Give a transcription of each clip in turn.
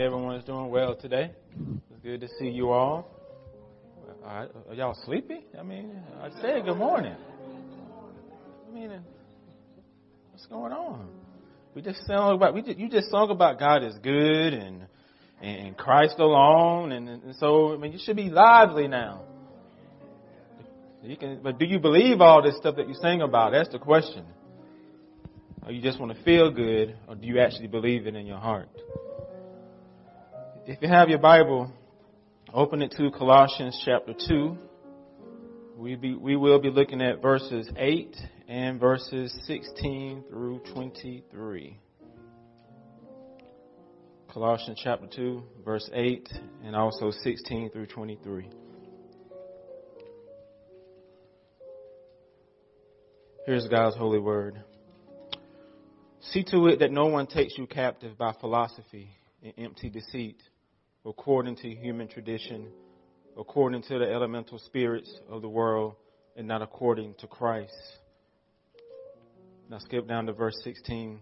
Everyone is doing well today. It's good to see you all. Are y'all sleepy? I mean, I said good morning. I mean, what's going on? We just sung about we just, you just sung about God is good and and Christ alone, and, and so I mean you should be lively now. You can, but do you believe all this stuff that you sing about? That's the question. Or you just want to feel good, or do you actually believe it in your heart? If you have your Bible, open it to Colossians chapter 2. We, be, we will be looking at verses 8 and verses 16 through 23. Colossians chapter 2, verse 8, and also 16 through 23. Here's God's holy word. See to it that no one takes you captive by philosophy and empty deceit according to human tradition, according to the elemental spirits of the world, and not according to Christ. Now skip down to verse 16.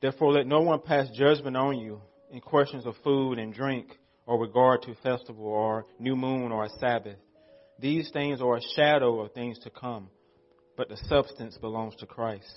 Therefore, let no one pass judgment on you in questions of food and drink, or regard to festival, or new moon, or a Sabbath. These things are a shadow of things to come, but the substance belongs to Christ.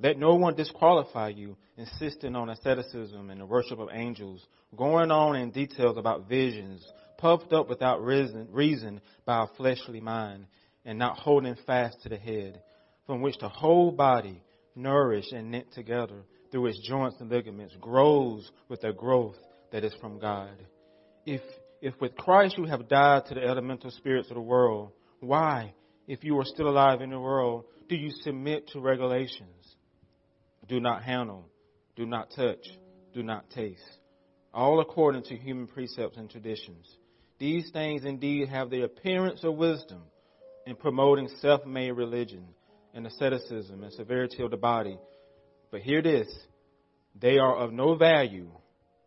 Let no one disqualify you, insisting on asceticism and the worship of angels, going on in details about visions, puffed up without reason, reason by a fleshly mind, and not holding fast to the head, from which the whole body, nourished and knit together through its joints and ligaments, grows with a growth that is from God. If, if with Christ you have died to the elemental spirits of the world, why, if you are still alive in the world, do you submit to regulations? Do not handle, do not touch, do not taste. All according to human precepts and traditions. These things indeed have the appearance of wisdom in promoting self made religion and asceticism and severity of the body. But hear this they are of no value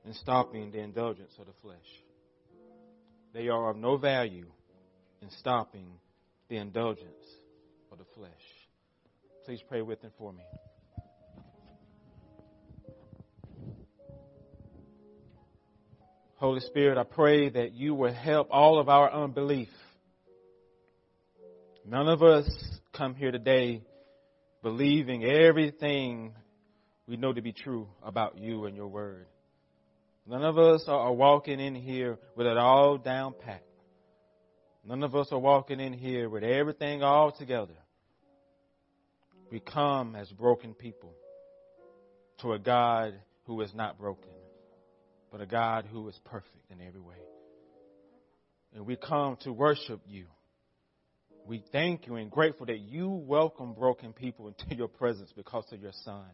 in stopping the indulgence of the flesh. They are of no value in stopping the indulgence of the flesh. Please pray with and for me. Holy Spirit, I pray that you will help all of our unbelief. None of us come here today believing everything we know to be true about you and your word. None of us are walking in here with it all down pat. None of us are walking in here with everything all together. We come as broken people to a God who is not broken but a God who is perfect in every way. And we come to worship you. We thank you and grateful that you welcome broken people into your presence because of your Son.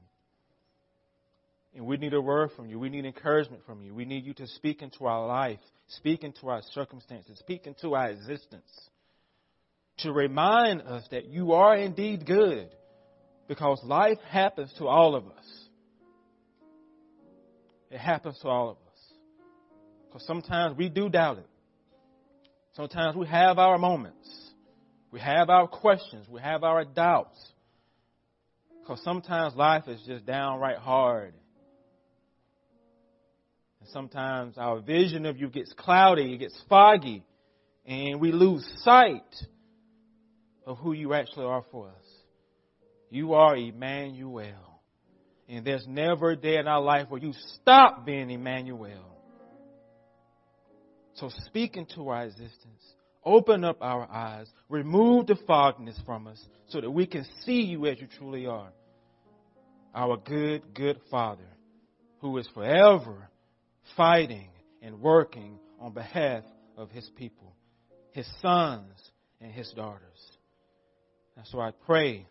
And we need a word from you. We need encouragement from you. We need you to speak into our life, speak into our circumstances, speak into our existence. To remind us that you are indeed good because life happens to all of us. It happens to all of us. Because sometimes we do doubt it. Sometimes we have our moments. We have our questions. We have our doubts. Because sometimes life is just downright hard. And sometimes our vision of you gets cloudy, it gets foggy, and we lose sight of who you actually are for us. You are Emmanuel. And there's never a day in our life where you stop being Emmanuel. So speak into our existence. Open up our eyes. Remove the fogness from us so that we can see you as you truly are. Our good, good Father who is forever fighting and working on behalf of his people, his sons and his daughters. And so I pray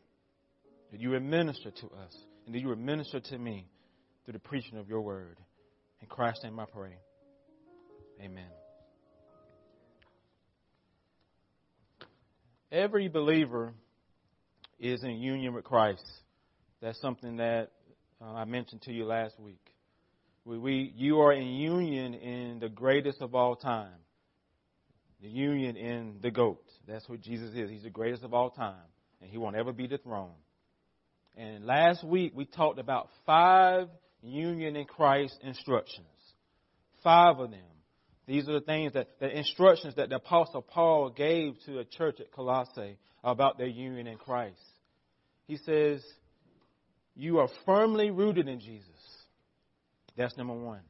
that you would minister to us and that you would minister to me through the preaching of your word. In Christ's name I pray. Amen. Every believer is in union with Christ. That's something that uh, I mentioned to you last week. We, we, you are in union in the greatest of all time. The union in the goat. That's what Jesus is. He's the greatest of all time. And he won't ever be dethroned. And last week we talked about five union in Christ instructions. five of them. These are the things that, the instructions that the Apostle Paul gave to the church at Colossae about their union in Christ. He says, You are firmly rooted in Jesus. That's number one.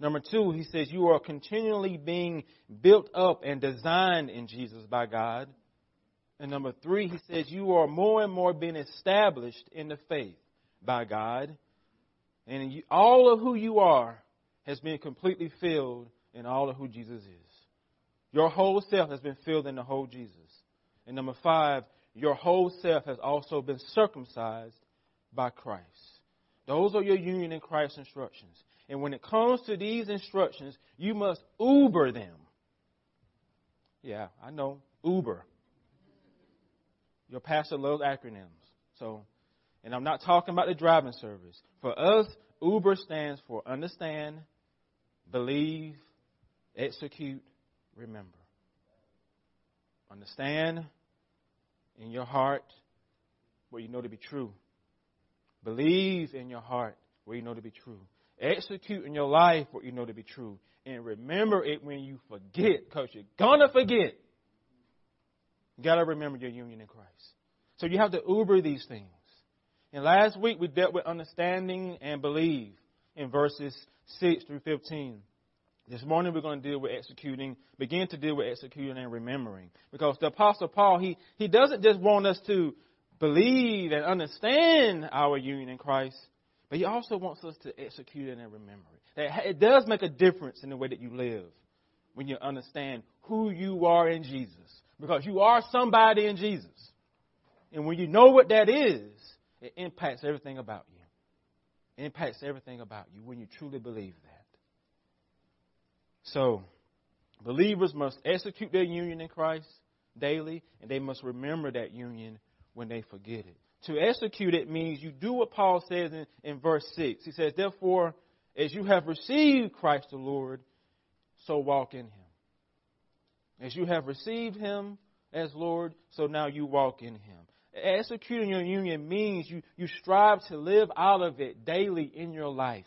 Number two, he says, You are continually being built up and designed in Jesus by God. And number three, he says, You are more and more being established in the faith by God. And you, all of who you are has been completely filled in all of who Jesus is. Your whole self has been filled in the whole Jesus. And number five, your whole self has also been circumcised by Christ. Those are your union in Christ instructions. And when it comes to these instructions, you must Uber them. Yeah, I know. Uber. Your pastor loves acronyms. So, and I'm not talking about the driving service. For us, Uber stands for understand, believe, execute, remember. Understand in your heart what you know to be true. Believe in your heart what you know to be true. Execute in your life what you know to be true. And remember it when you forget, because you're going to forget. You got to remember your union in Christ. So you have to Uber these things. And last week we dealt with understanding and believe in verses 6 through 15. This morning we're going to deal with executing, begin to deal with executing and remembering. Because the Apostle Paul, he, he doesn't just want us to believe and understand our union in Christ, but he also wants us to execute it and remember it. It does make a difference in the way that you live when you understand who you are in Jesus. Because you are somebody in Jesus. And when you know what that is, it impacts everything about you. It impacts everything about you when you truly believe that. So, believers must execute their union in Christ daily, and they must remember that union when they forget it. To execute it means you do what Paul says in, in verse 6. He says, Therefore, as you have received Christ the Lord, so walk in him. As you have received him as Lord, so now you walk in him. Executing your union means you, you strive to live out of it daily in your life.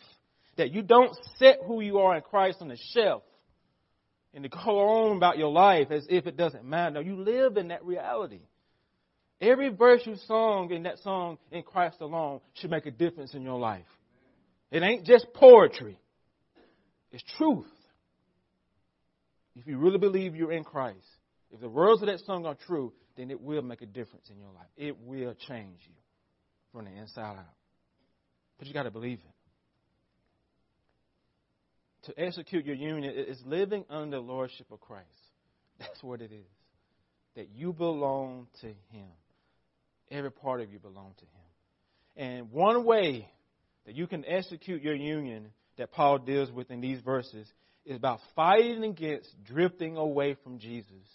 That you don't set who you are in Christ on the shelf and to go on about your life as if it doesn't matter. No, you live in that reality. Every verse you sung in that song in Christ alone should make a difference in your life. It ain't just poetry. It's truth. If you really believe you're in Christ, if the words of that song are true, then it will make a difference in your life. It will change you from the inside out. But you got to believe it to execute your union is living under the lordship of Christ. That's what it is. That you belong to Him. Every part of you belong to Him. And one way that you can execute your union that Paul deals with in these verses is by fighting against drifting away from Jesus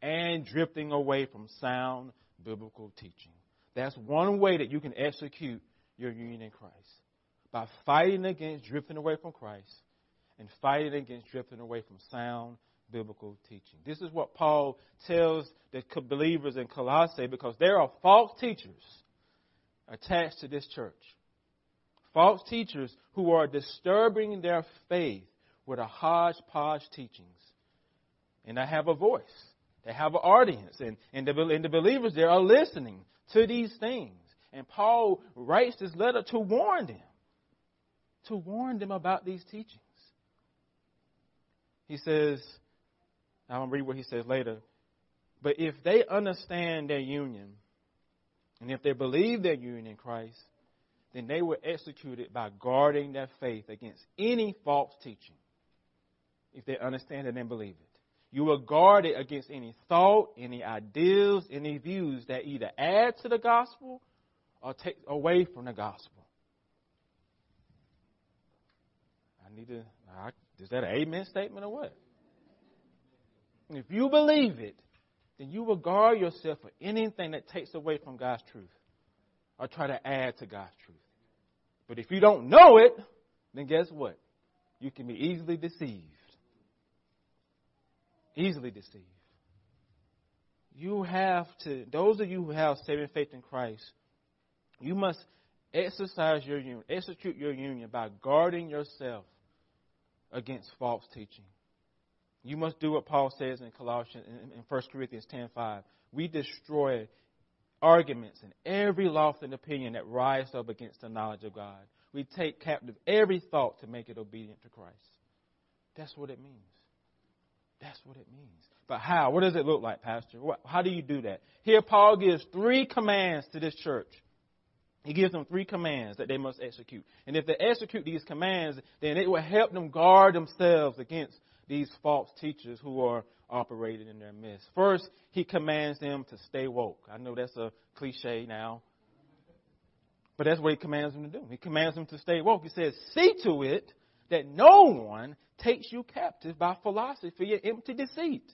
and drifting away from sound biblical teaching. That's one way that you can execute your union in Christ. By fighting against drifting away from Christ and fighting against drifting away from sound biblical teaching. This is what Paul tells the believers in Colossae because there are false teachers attached to this church. False teachers who are disturbing their faith with a hodgepodge teachings. And they have a voice. They have an audience. And, and, the, and the believers there are listening to these things. And Paul writes this letter to warn them. To warn them about these teachings. He says, I'm going to read what he says later. But if they understand their union, and if they believe their union in Christ, then they will execute it by guarding their faith against any false teaching. If they understand it and believe it. You will guard it against any thought, any ideas, any views that either add to the gospel or take away from the gospel. I need to, I is that an amen statement or what? If you believe it, then you will guard yourself for anything that takes away from God's truth or try to add to God's truth. But if you don't know it, then guess what? You can be easily deceived. Easily deceived. You have to, those of you who have saving faith in Christ, you must exercise your union, execute your union by guarding yourself against false teaching. You must do what Paul says in Colossians in 1 Corinthians 10:5. We destroy arguments and every lofty opinion that rise up against the knowledge of God. We take captive every thought to make it obedient to Christ. That's what it means. That's what it means. But how? What does it look like, Pastor? How do you do that? Here, Paul gives three commands to this church. He gives them three commands that they must execute. And if they execute these commands, then it will help them guard themselves against these false teachers who are operating in their midst. First, he commands them to stay woke. I know that's a cliche now, but that's what he commands them to do. He commands them to stay woke. He says, See to it that no one takes you captive by philosophy and empty deceit,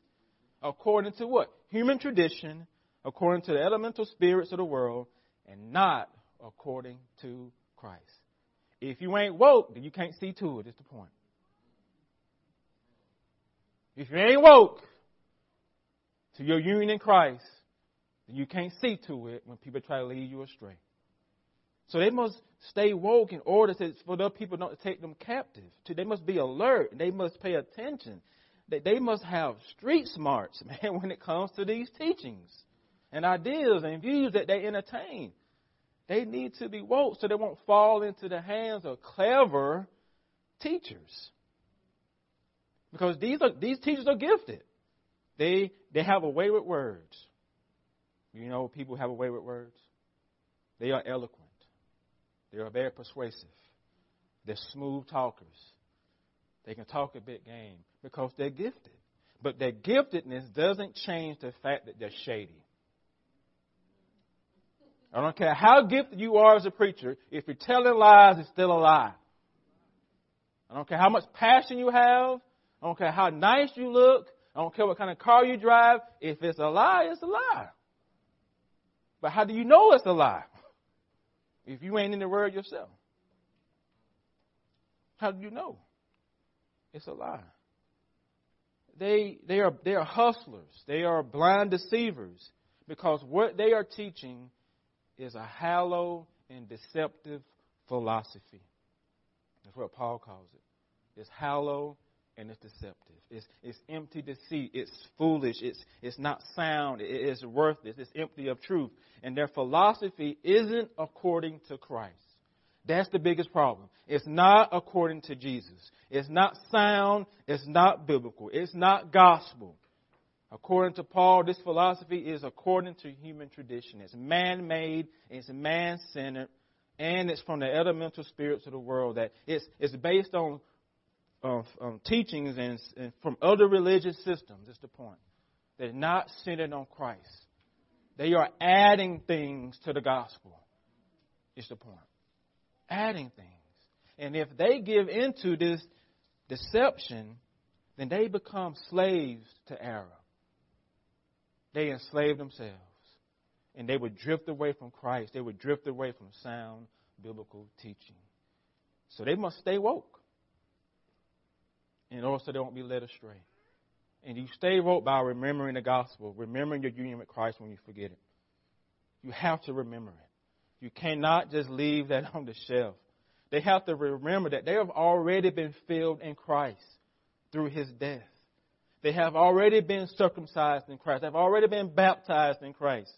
according to what? Human tradition, according to the elemental spirits of the world, and not according to Christ. If you ain't woke, then you can't see to it, is the point. If you ain't woke to your union in Christ, then you can't see to it when people try to lead you astray. So they must stay woke in order for the people not to take them captive. They must be alert. They must pay attention. They must have street smarts, man, when it comes to these teachings and ideas and views that they entertain. They need to be woke so they won't fall into the hands of clever teachers. Because these are these teachers are gifted. They they have a way with words. You know, people have a way with words. They are eloquent. They are very persuasive. They're smooth talkers. They can talk a big game because they're gifted. But their giftedness doesn't change the fact that they're shady. I don't care how gifted you are as a preacher, if you're telling lies, it's still a lie. I don't care how much passion you have. I don't care how nice you look. I don't care what kind of car you drive. If it's a lie, it's a lie. But how do you know it's a lie? If you ain't in the Word yourself. How do you know? It's a lie. They, they, are, they are hustlers. They are blind deceivers because what they are teaching is a hollow and deceptive philosophy. That's what Paul calls it. It's hollow and it's deceptive. It's, it's empty deceit. It's foolish. It's, it's not sound. It is worthless. It's empty of truth. And their philosophy isn't according to Christ. That's the biggest problem. It's not according to Jesus. It's not sound. It's not biblical. It's not gospel. According to Paul, this philosophy is according to human tradition. It's man made, it's man centered, and it's from the elemental spirits of the world. That it's, it's based on um, teachings and, and, from other religious systems, is the point. They're not centered on Christ. They are adding things to the gospel, is the point. Adding things. And if they give into this deception, then they become slaves to error. They enslaved themselves. And they would drift away from Christ. They would drift away from sound biblical teaching. So they must stay woke in order so they won't be led astray. And you stay woke by remembering the gospel, remembering your union with Christ when you forget it. You have to remember it. You cannot just leave that on the shelf. They have to remember that they have already been filled in Christ through his death. They have already been circumcised in Christ. They've already been baptized in Christ.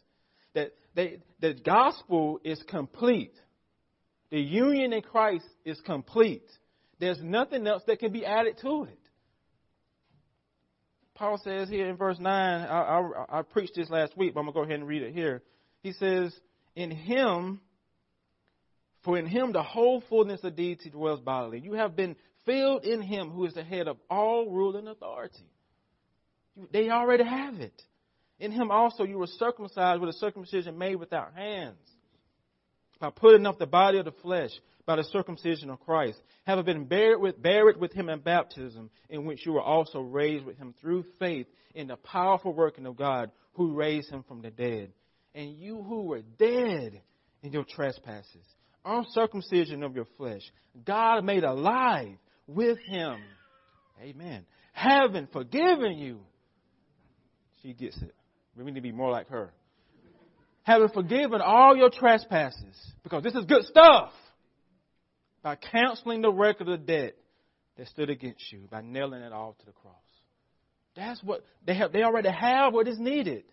That they, the gospel is complete. The union in Christ is complete. There's nothing else that can be added to it. Paul says here in verse 9, I, I, I preached this last week, but I'm going to go ahead and read it here. He says, In him, for in him the whole fullness of deity dwells bodily. You have been filled in him who is the head of all rule and authority. They already have it. In him also you were circumcised with a circumcision made without hands, by putting off the body of the flesh by the circumcision of Christ, having been buried with, buried with him in baptism, in which you were also raised with him through faith in the powerful working of God who raised him from the dead. And you who were dead in your trespasses, uncircumcision of your flesh, God made alive with him. Amen. Having forgiven you. She gets it. We need to be more like her. Having forgiven all your trespasses, because this is good stuff by canceling the record of debt that stood against you by nailing it all to the cross. That's what they have. They already have what is needed.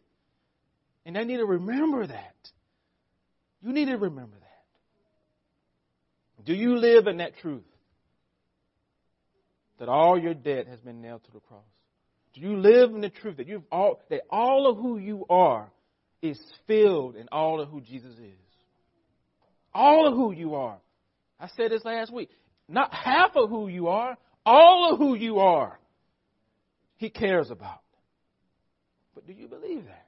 And they need to remember that. You need to remember that. Do you live in that truth? That all your debt has been nailed to the cross. Do you live in the truth that you've all that all of who you are is filled in all of who Jesus is? All of who you are. I said this last week. Not half of who you are, all of who you are. He cares about. But do you believe that?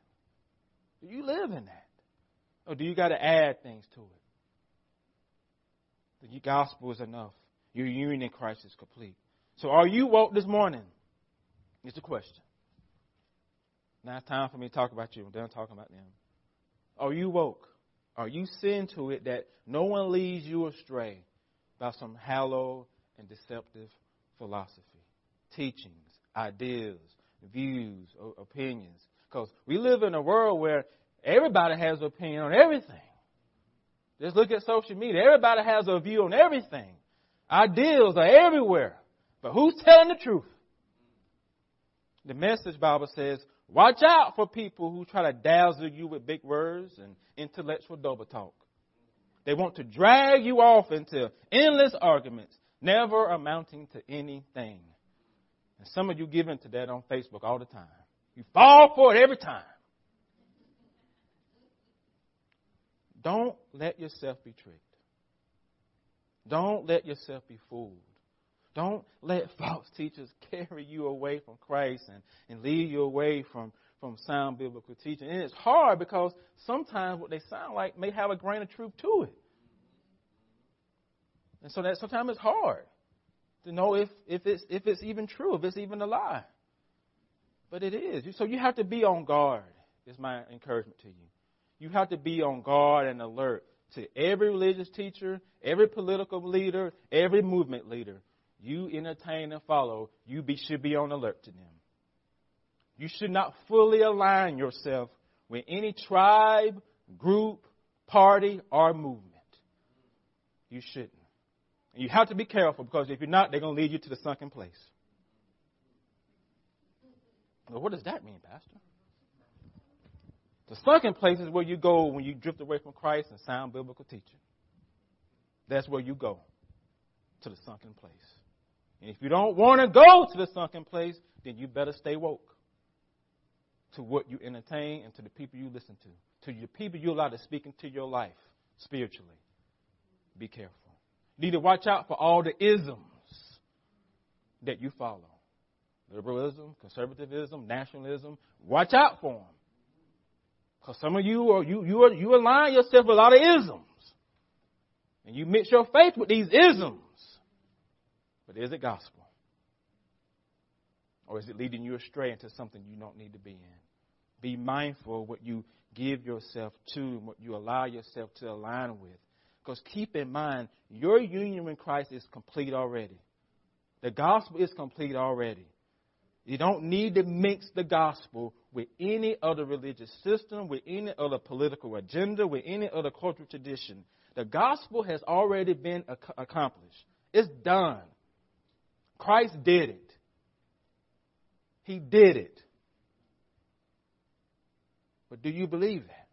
Do you live in that? Or do you got to add things to it? The gospel is enough. Your union in Christ is complete. So are you woke this morning? It's a question. Now it's time for me to talk about you. I'm done talking about them. Are you woke? Are you seeing to it that no one leads you astray by some hollow and deceptive philosophy, teachings, ideas, views, opinions? Because we live in a world where everybody has an opinion on everything. Just look at social media. Everybody has a view on everything. Ideals are everywhere. But who's telling the truth? The message Bible says, watch out for people who try to dazzle you with big words and intellectual double talk. They want to drag you off into endless arguments, never amounting to anything. And some of you give in to that on Facebook all the time. You fall for it every time. Don't let yourself be tricked. Don't let yourself be fooled. Don't let false teachers carry you away from Christ and, and lead you away from, from sound biblical teaching. And it's hard because sometimes what they sound like may have a grain of truth to it. And so that sometimes it's hard to know if, if it's if it's even true, if it's even a lie. But it is. So you have to be on guard, is my encouragement to you. You have to be on guard and alert to every religious teacher, every political leader, every movement leader you entertain and follow, you be, should be on alert to them. You should not fully align yourself with any tribe, group, party, or movement. You shouldn't. And you have to be careful because if you're not, they're going to lead you to the sunken place. Well, what does that mean, Pastor? The sunken place is where you go when you drift away from Christ and sound biblical teaching. That's where you go to the sunken place. And if you don't want to go to the sunken place, then you better stay woke to what you entertain and to the people you listen to, to the people you allow to speak into your life spiritually. Be careful. You need to watch out for all the isms that you follow liberalism, conservatism, nationalism. Watch out for them. Because some of you are you you are, you align yourself with a lot of isms, and you mix your faith with these isms. But is it gospel? Or is it leading you astray into something you don't need to be in? Be mindful of what you give yourself to and what you allow yourself to align with. Because keep in mind, your union with Christ is complete already. The gospel is complete already. You don't need to mix the gospel with any other religious system, with any other political agenda, with any other cultural tradition. The gospel has already been ac- accomplished. It's done. Christ did it. He did it. But do you believe that?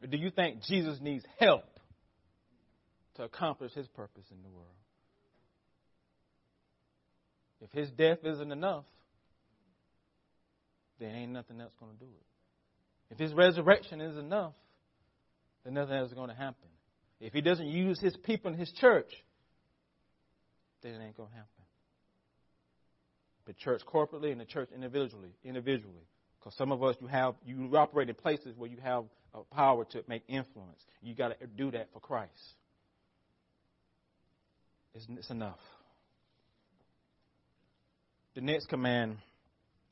Or do you think Jesus needs help to accomplish his purpose in the world? If his death isn't enough, then ain't nothing else going to do it. If his resurrection is enough, then nothing else is going to happen. If he doesn't use his people in his church, then it ain't going to happen the church corporately and the church individually. Individually, because some of us you have you operate in places where you have a power to make influence. You got to do that for Christ. It's, it's enough. The next command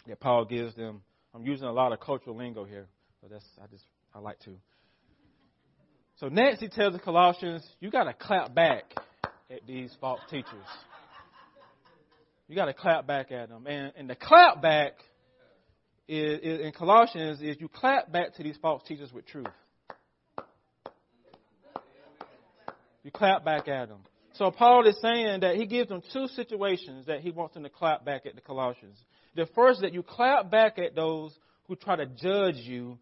that Paul gives them. I'm using a lot of cultural lingo here, but that's I just I like to. So next he tells the Colossians, you got to clap back at these false teachers. You got to clap back at them. And, and the clap back is, is, in Colossians is you clap back to these false teachers with truth. You clap back at them. So Paul is saying that he gives them two situations that he wants them to clap back at the Colossians. The first that you clap back at those who try to judge you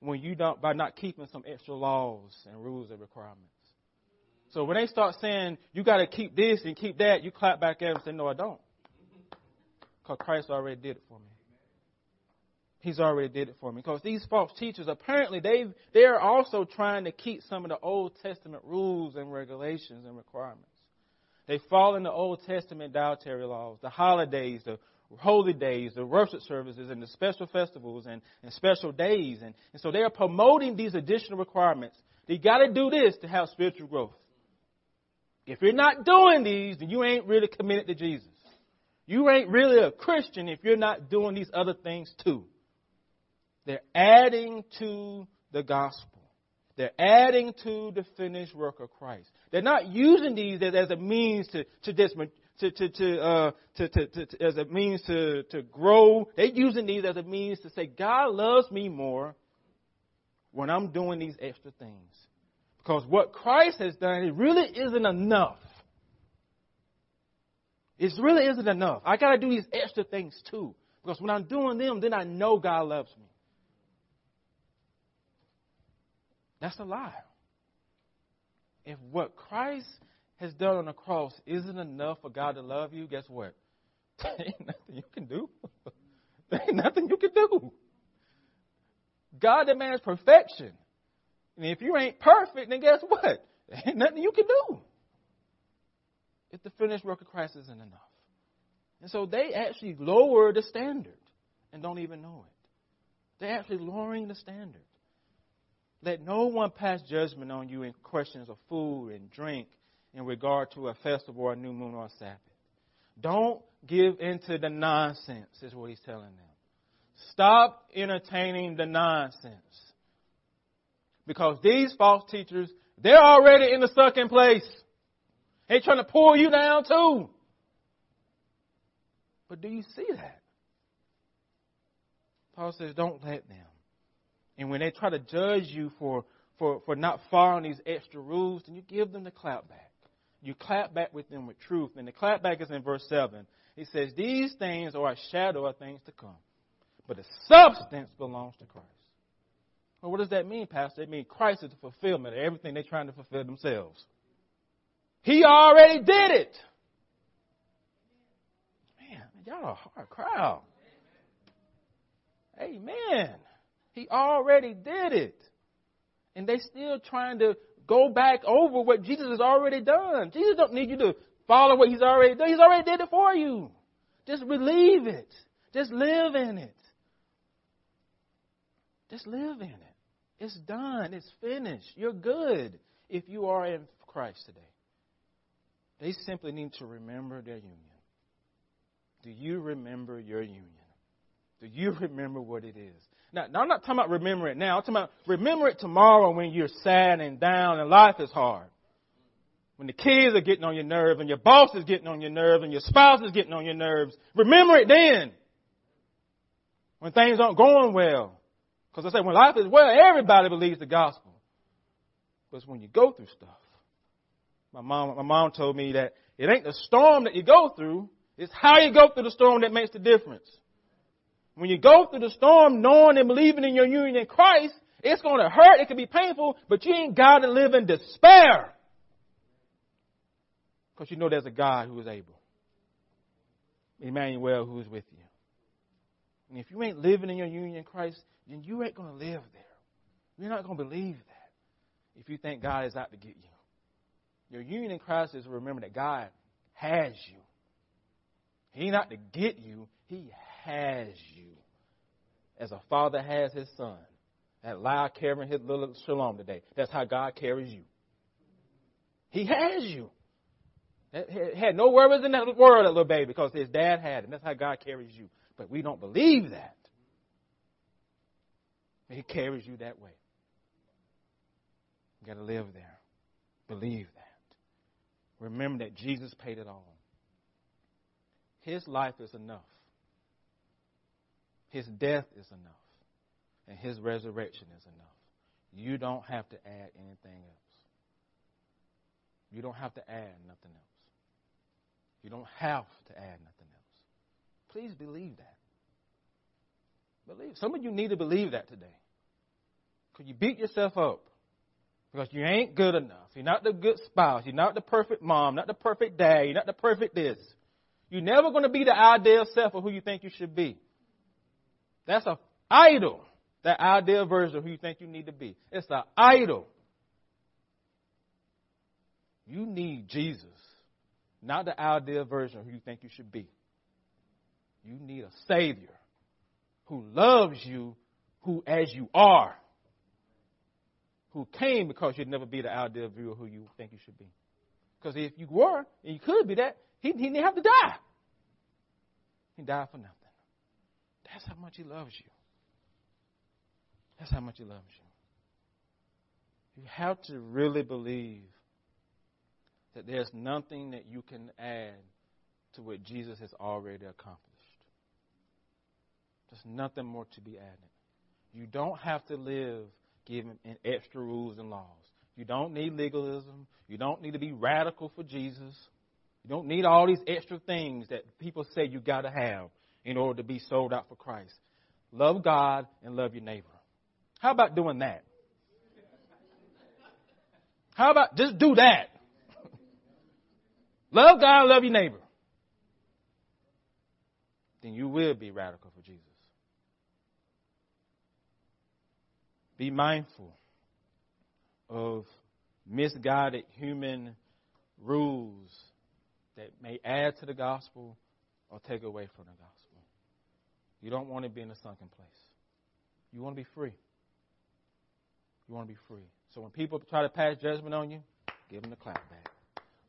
when you don't by not keeping some extra laws and rules and requirements. So when they start saying you got to keep this and keep that, you clap back at them and say, "No, I don't," because Christ already did it for me. He's already did it for me. Because these false teachers apparently they they are also trying to keep some of the Old Testament rules and regulations and requirements. They fall in the Old Testament dietary laws, the holidays, the holy days, the worship services, and the special festivals and, and special days. And, and so they are promoting these additional requirements. You got to do this to have spiritual growth. If you're not doing these, then you ain't really committed to Jesus. You ain't really a Christian if you're not doing these other things too. They're adding to the gospel. They're adding to the finished work of Christ. They're not using these as, as a means to, to, to, to, to, uh, to, to, to, as a means to, to grow. They're using these as a means to say, God loves me more when I'm doing these extra things. Because what Christ has done, it really isn't enough. It really isn't enough. I got to do these extra things too. Because when I'm doing them, then I know God loves me. That's a lie. If what Christ has done on the cross isn't enough for God to love you, guess what? There ain't nothing you can do. there ain't nothing you can do. God demands perfection. And if you ain't perfect, then guess what? There ain't nothing you can do. If the finished work of Christ isn't enough. And so they actually lower the standard and don't even know it. They're actually lowering the standard. Let no one pass judgment on you in questions of food and drink in regard to a festival or a new moon or a Sabbath. Don't give into the nonsense, is what he's telling them. Stop entertaining the nonsense. Because these false teachers, they're already in the sucking place. They're trying to pull you down too. But do you see that? Paul says, don't let them. And when they try to judge you for, for, for not following these extra rules, then you give them the clap back. You clap back with them with truth. And the clap back is in verse 7. He says, These things are a shadow of things to come, but the substance belongs to Christ. Well, what does that mean, Pastor? It means Christ is the fulfillment of everything they're trying to fulfill themselves. He already did it. Man, y'all a hard crowd. Amen. He already did it. And they still trying to go back over what Jesus has already done. Jesus don't need you to follow what he's already done. He's already did it for you. Just believe it. Just live in it. Just live in it. It's done. It's finished. You're good if you are in Christ today. They simply need to remember their union. Do you remember your union? Do you remember what it is? Now, now, I'm not talking about remember it now. I'm talking about remember it tomorrow when you're sad and down and life is hard. When the kids are getting on your nerve and your boss is getting on your nerve and your spouse is getting on your nerves. Remember it then. When things aren't going well. Because I say when life is well, everybody believes the gospel. But it's when you go through stuff. My mom, my mom told me that it ain't the storm that you go through, it's how you go through the storm that makes the difference. When you go through the storm knowing and believing in your union in Christ, it's going to hurt. It can be painful, but you ain't got to live in despair. Because you know there's a God who is able. Emmanuel who is with you. And if you ain't living in your union in Christ, then you ain't going to live there. You're not going to believe that if you think God is out to get you. Your union in Christ is to remember that God has you. He not to get you, He has you. As a father has his son. That loud carrying his little shalom today. That's how God carries you. He has you. Had no worries in that world, that little baby, because his dad had him. That's how God carries you. But we don't believe that. He carries you that way. You got to live there. Believe that. Remember that Jesus paid it all. His life is enough. His death is enough. And his resurrection is enough. You don't have to add anything else. You don't have to add nothing else. You don't have to add nothing else. Please believe that. Believe. Some of you need to believe that today. Because you beat yourself up. Because you ain't good enough. You're not the good spouse. You're not the perfect mom, not the perfect dad. You're not the perfect this. You're never going to be the ideal self of who you think you should be. That's a idol. That ideal version of who you think you need to be. It's an idol. You need Jesus, not the ideal version of who you think you should be. You need a Savior who loves you who as you are. Who came because you'd never be the ideal view of who you think you should be. Because if you were, and you could be that, he, he didn't have to die. He died for nothing. That's how much he loves you. That's how much he loves you. You have to really believe that there's nothing that you can add to what Jesus has already accomplished. There's nothing more to be added. You don't have to live given in extra rules and laws. You don't need legalism. You don't need to be radical for Jesus. You don't need all these extra things that people say you got to have in order to be sold out for Christ. Love God and love your neighbor. How about doing that? How about just do that? love God, love your neighbor. Then you will be radical for Jesus. Be mindful of misguided human rules that may add to the gospel or take away from the gospel. You don't want to be in a sunken place. You want to be free. You want to be free. So when people try to pass judgment on you, give them the clap back.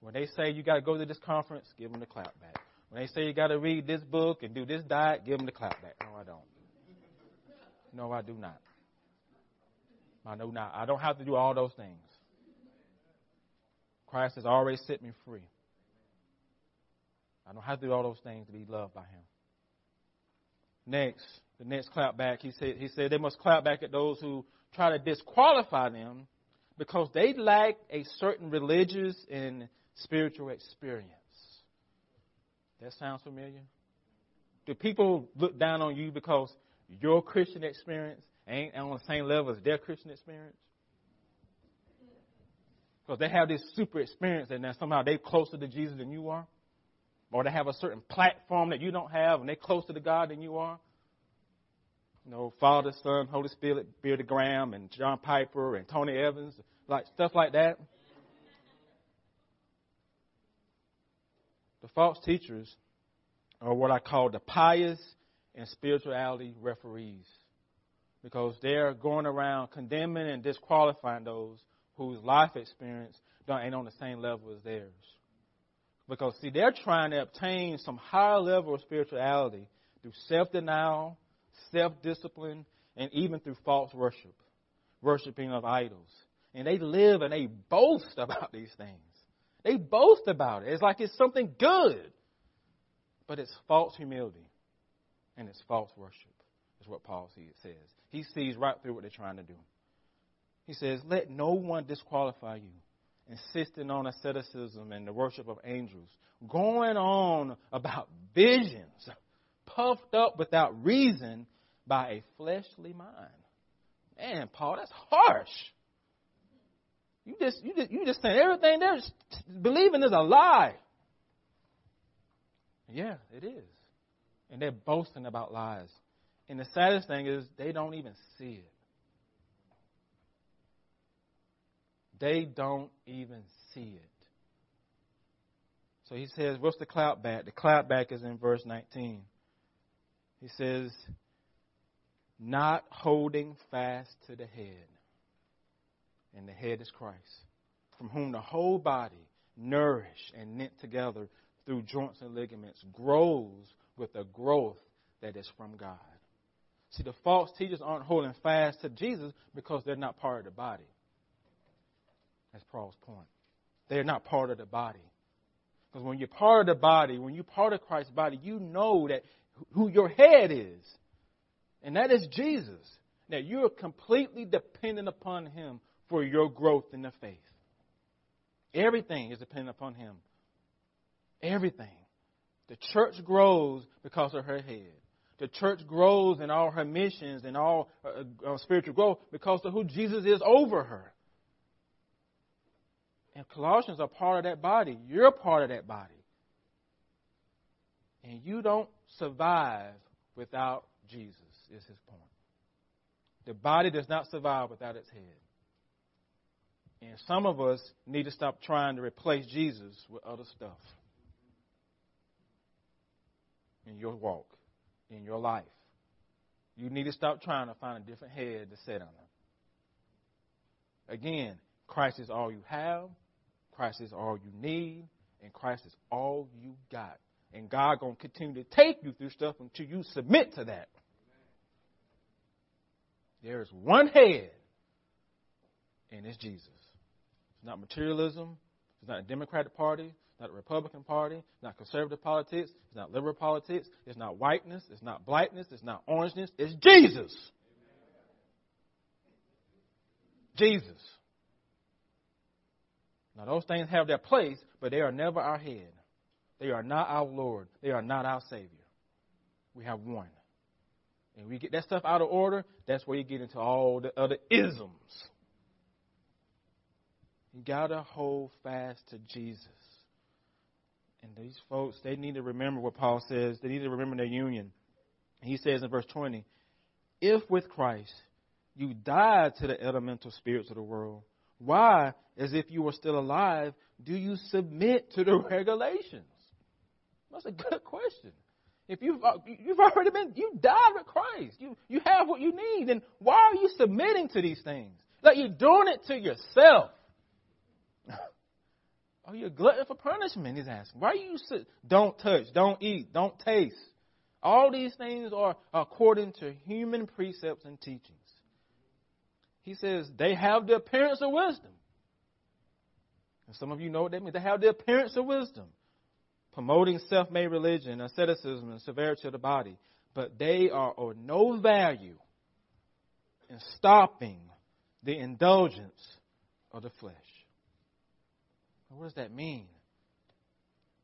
When they say you got to go to this conference, give them the clap back. When they say you got to read this book and do this diet, give them the clap back. No, I don't. No, I do not. I know not. I don't have to do all those things. Christ has already set me free. I don't have to do all those things to be loved by Him. Next, the next clap back, he said, he said they must clap back at those who try to disqualify them because they lack a certain religious and spiritual experience. That sounds familiar? Do people look down on you because your Christian experience ain't on the same level as their Christian experience? Because they have this super experience and then somehow they're closer to Jesus than you are? Or they have a certain platform that you don't have and they're closer to God than you are? You know, Father, Son, Holy Spirit, Billy Graham, and John Piper, and Tony Evans, like stuff like that. The false teachers are what I call the pious and spirituality referees because they're going around condemning and disqualifying those whose life experience don't, ain't on the same level as theirs. Because, see, they're trying to obtain some higher level of spirituality through self denial, self discipline, and even through false worship, worshiping of idols. And they live and they boast about these things. They boast about it. It's like it's something good. But it's false humility and it's false worship, is what Paul says. He sees right through what they're trying to do. He says, Let no one disqualify you, insisting on asceticism and the worship of angels, going on about visions, puffed up without reason by a fleshly mind. Man, Paul, that's harsh. You just you just you just saying everything there believing is a lie. Yeah, it is. And they're boasting about lies. And the saddest thing is they don't even see it. They don't even see it. So he says, what's the clap back? The clap back is in verse 19. He says, not holding fast to the head. And the head is Christ, from whom the whole body, nourished and knit together through joints and ligaments, grows with a growth that is from God. See, the false teachers aren't holding fast to Jesus because they're not part of the body. That's Paul's point. They're not part of the body. Because when you're part of the body, when you're part of Christ's body, you know that who your head is. And that is Jesus. Now you're completely dependent upon Him for your growth in the faith. Everything is dependent upon Him. Everything. The church grows because of her head. The church grows in all her missions and all uh, uh, spiritual growth because of who Jesus is over her. And Colossians are part of that body. You're part of that body. And you don't survive without Jesus, is his point. The body does not survive without its head. And some of us need to stop trying to replace Jesus with other stuff in your walk, in your life. You need to stop trying to find a different head to sit on. Again, Christ is all you have, Christ is all you need, and Christ is all you got. And God gonna continue to take you through stuff until you submit to that. There is one head, and it's Jesus. It's not materialism. It's not a Democratic Party. Not Republican Party. Not conservative politics. It's not liberal politics. It's not whiteness. It's not blackness. It's not orangeness. It's Jesus. Jesus. Now, those things have their place, but they are never our head. They are not our Lord. They are not our Savior. We have one. And we get that stuff out of order, that's where you get into all the other isms. You got to hold fast to Jesus. And these folks, they need to remember what Paul says. They need to remember their union. He says in verse 20, If with Christ you died to the elemental spirits of the world, why, as if you were still alive, do you submit to the regulations? That's a good question. If you've uh, you've already been you died with Christ, you you have what you need, then why are you submitting to these things? Like you're doing it to yourself. Oh, are you a glutton for punishment? He's asking. Why you sit, don't touch, don't eat, don't taste? All these things are according to human precepts and teachings. He says they have the appearance of wisdom. And some of you know what that means. They have the appearance of wisdom promoting self made religion, asceticism, and severity of the body, but they are of no value in stopping the indulgence of the flesh. What does that mean?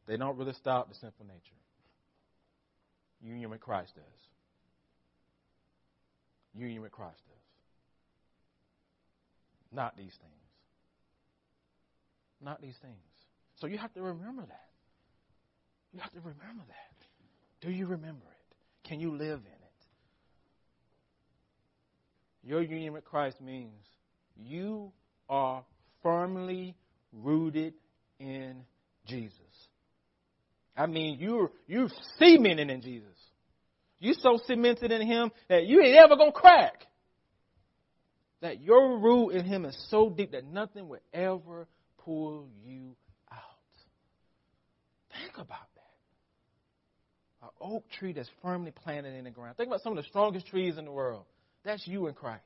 They don't really stop the sinful nature. Union with Christ does. Union with Christ does. Not these things. Not these things. So you have to remember that. You have to remember that. Do you remember it? Can you live in it? Your union with Christ means you are firmly rooted in Jesus. I mean, you're you cemented in Jesus. You're so cemented in Him that you ain't ever gonna crack. That your root in Him is so deep that nothing will ever pull you out. Think about that. an oak tree that's firmly planted in the ground. Think about some of the strongest trees in the world. That's you in Christ.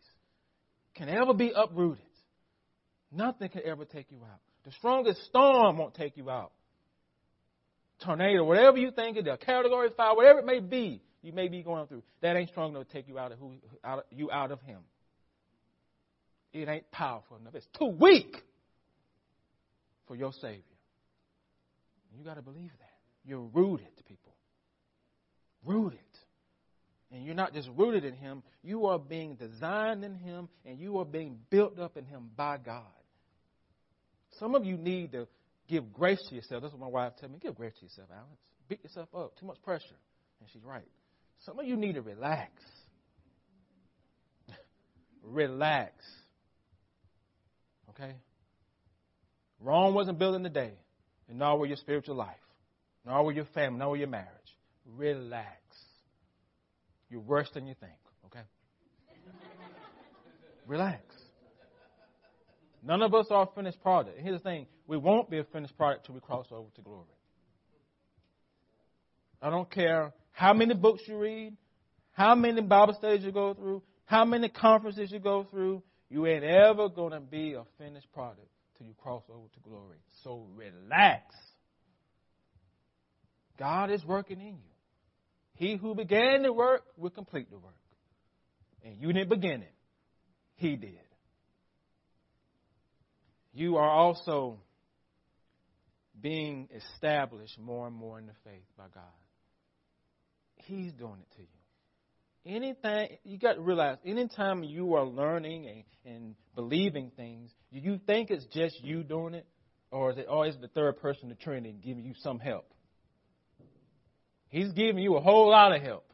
Can ever be uprooted. Nothing can ever take you out. The strongest storm won't take you out. Tornado, whatever you think it is, category five, whatever it may be, you may be going through. That ain't strong enough to take you out of who, out, you out of Him. It ain't powerful enough. It's too weak for your Savior. You got to believe that. You're rooted, people. Rooted. And you're not just rooted in Him, you are being designed in Him and you are being built up in Him by God. Some of you need to give grace to yourself. That's what my wife tells me. Give grace to yourself, Alex. Beat yourself up. Too much pressure. And she's right. Some of you need to relax. relax. Okay? Rome wasn't built in a day, and nor will your spiritual life, nor will your family, nor will your marriage. Relax. You're worse than you think, okay? Relax. None of us are a finished product. Here's the thing we won't be a finished product till we cross over to glory. I don't care how many books you read, how many Bible studies you go through, how many conferences you go through, you ain't ever going to be a finished product till you cross over to glory. So relax. God is working in you. He who began the work will complete the work. And you didn't begin it, He did. You are also being established more and more in the faith by God. He's doing it to you. Anything you got to realize, anytime you are learning and, and believing things, do you think it's just you doing it, or is it always the third person, in the Trinity, giving you some help? He's giving you a whole lot of help.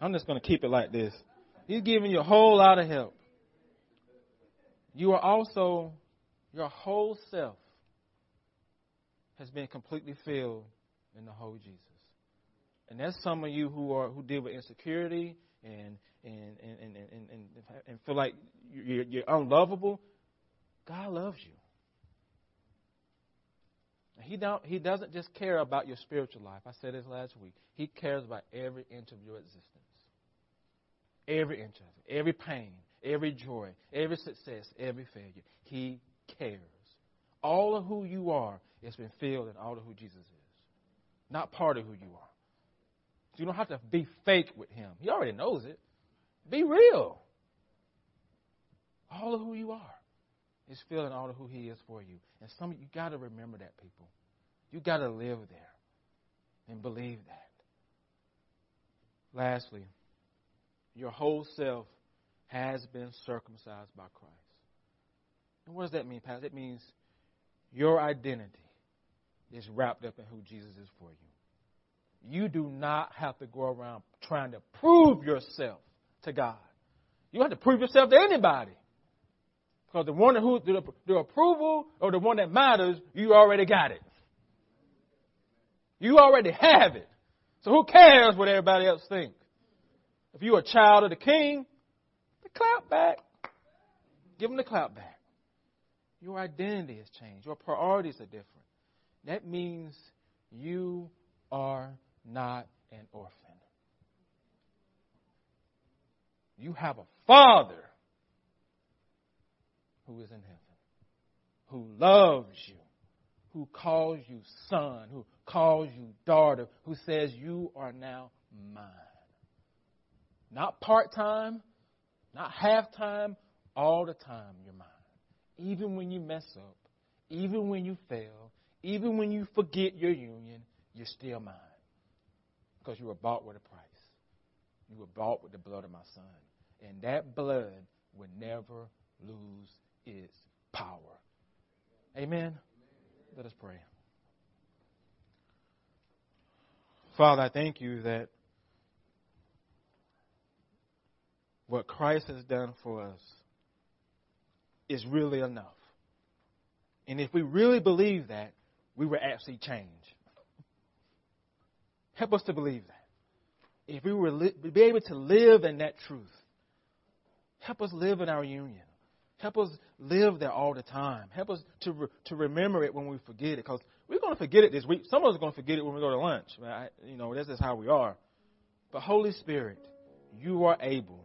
I'm just going to keep it like this. He's giving you a whole lot of help. You are also, your whole self has been completely filled in the whole Jesus. And that's some of you who are who deal with insecurity and and and and and, and, and feel like you're, you're unlovable. God loves you. He don't he doesn't just care about your spiritual life. I said this last week. He cares about every inch of your existence. Every inch of it. Every pain, every joy, every success, every failure. He cares. All of who you are has been filled in all of who Jesus is. Not part of who you are. So you don't have to be fake with him. He already knows it. Be real. All of who you are is filled in all of who he is for you. And some of you got to remember that, people. You got to live there and believe that. Lastly, your whole self has been circumcised by Christ. And what does that mean, Pastor? It means your identity is wrapped up in who Jesus is for you. You do not have to go around trying to prove yourself to God. You don't have to prove yourself to anybody. Because the one who the, the approval or the one that matters, you already got it. You already have it. So who cares what everybody else thinks? If you're a child of the king, clap back. Give them the clap back. Your identity has changed. Your priorities are different. That means you are not an orphan. You have a father who is in heaven, who loves you, who calls you son, who calls you daughter, who says you are now mine. Not part time, not half time, all the time you're mine. Even when you mess up, even when you fail, even when you forget your union, you're still mine. Because you were bought with a price. You were bought with the blood of my son. And that blood will never lose its power. Amen? Let us pray. Father, I thank you that what Christ has done for us is really enough. And if we really believe that, we will actually change. Help us to believe that. If we were li- be able to live in that truth, help us live in our union. Help us live there all the time. Help us to re- to remember it when we forget it, because we're going to forget it this week. Some of us are going to forget it when we go to lunch. You know, this is how we are. But Holy Spirit, you are able,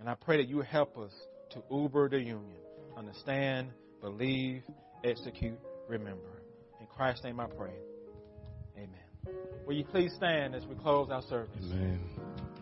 and I pray that you help us to uber the union, understand, believe, execute, remember. In Christ's name I pray. Amen. Will you please stand as we close our service? Amen.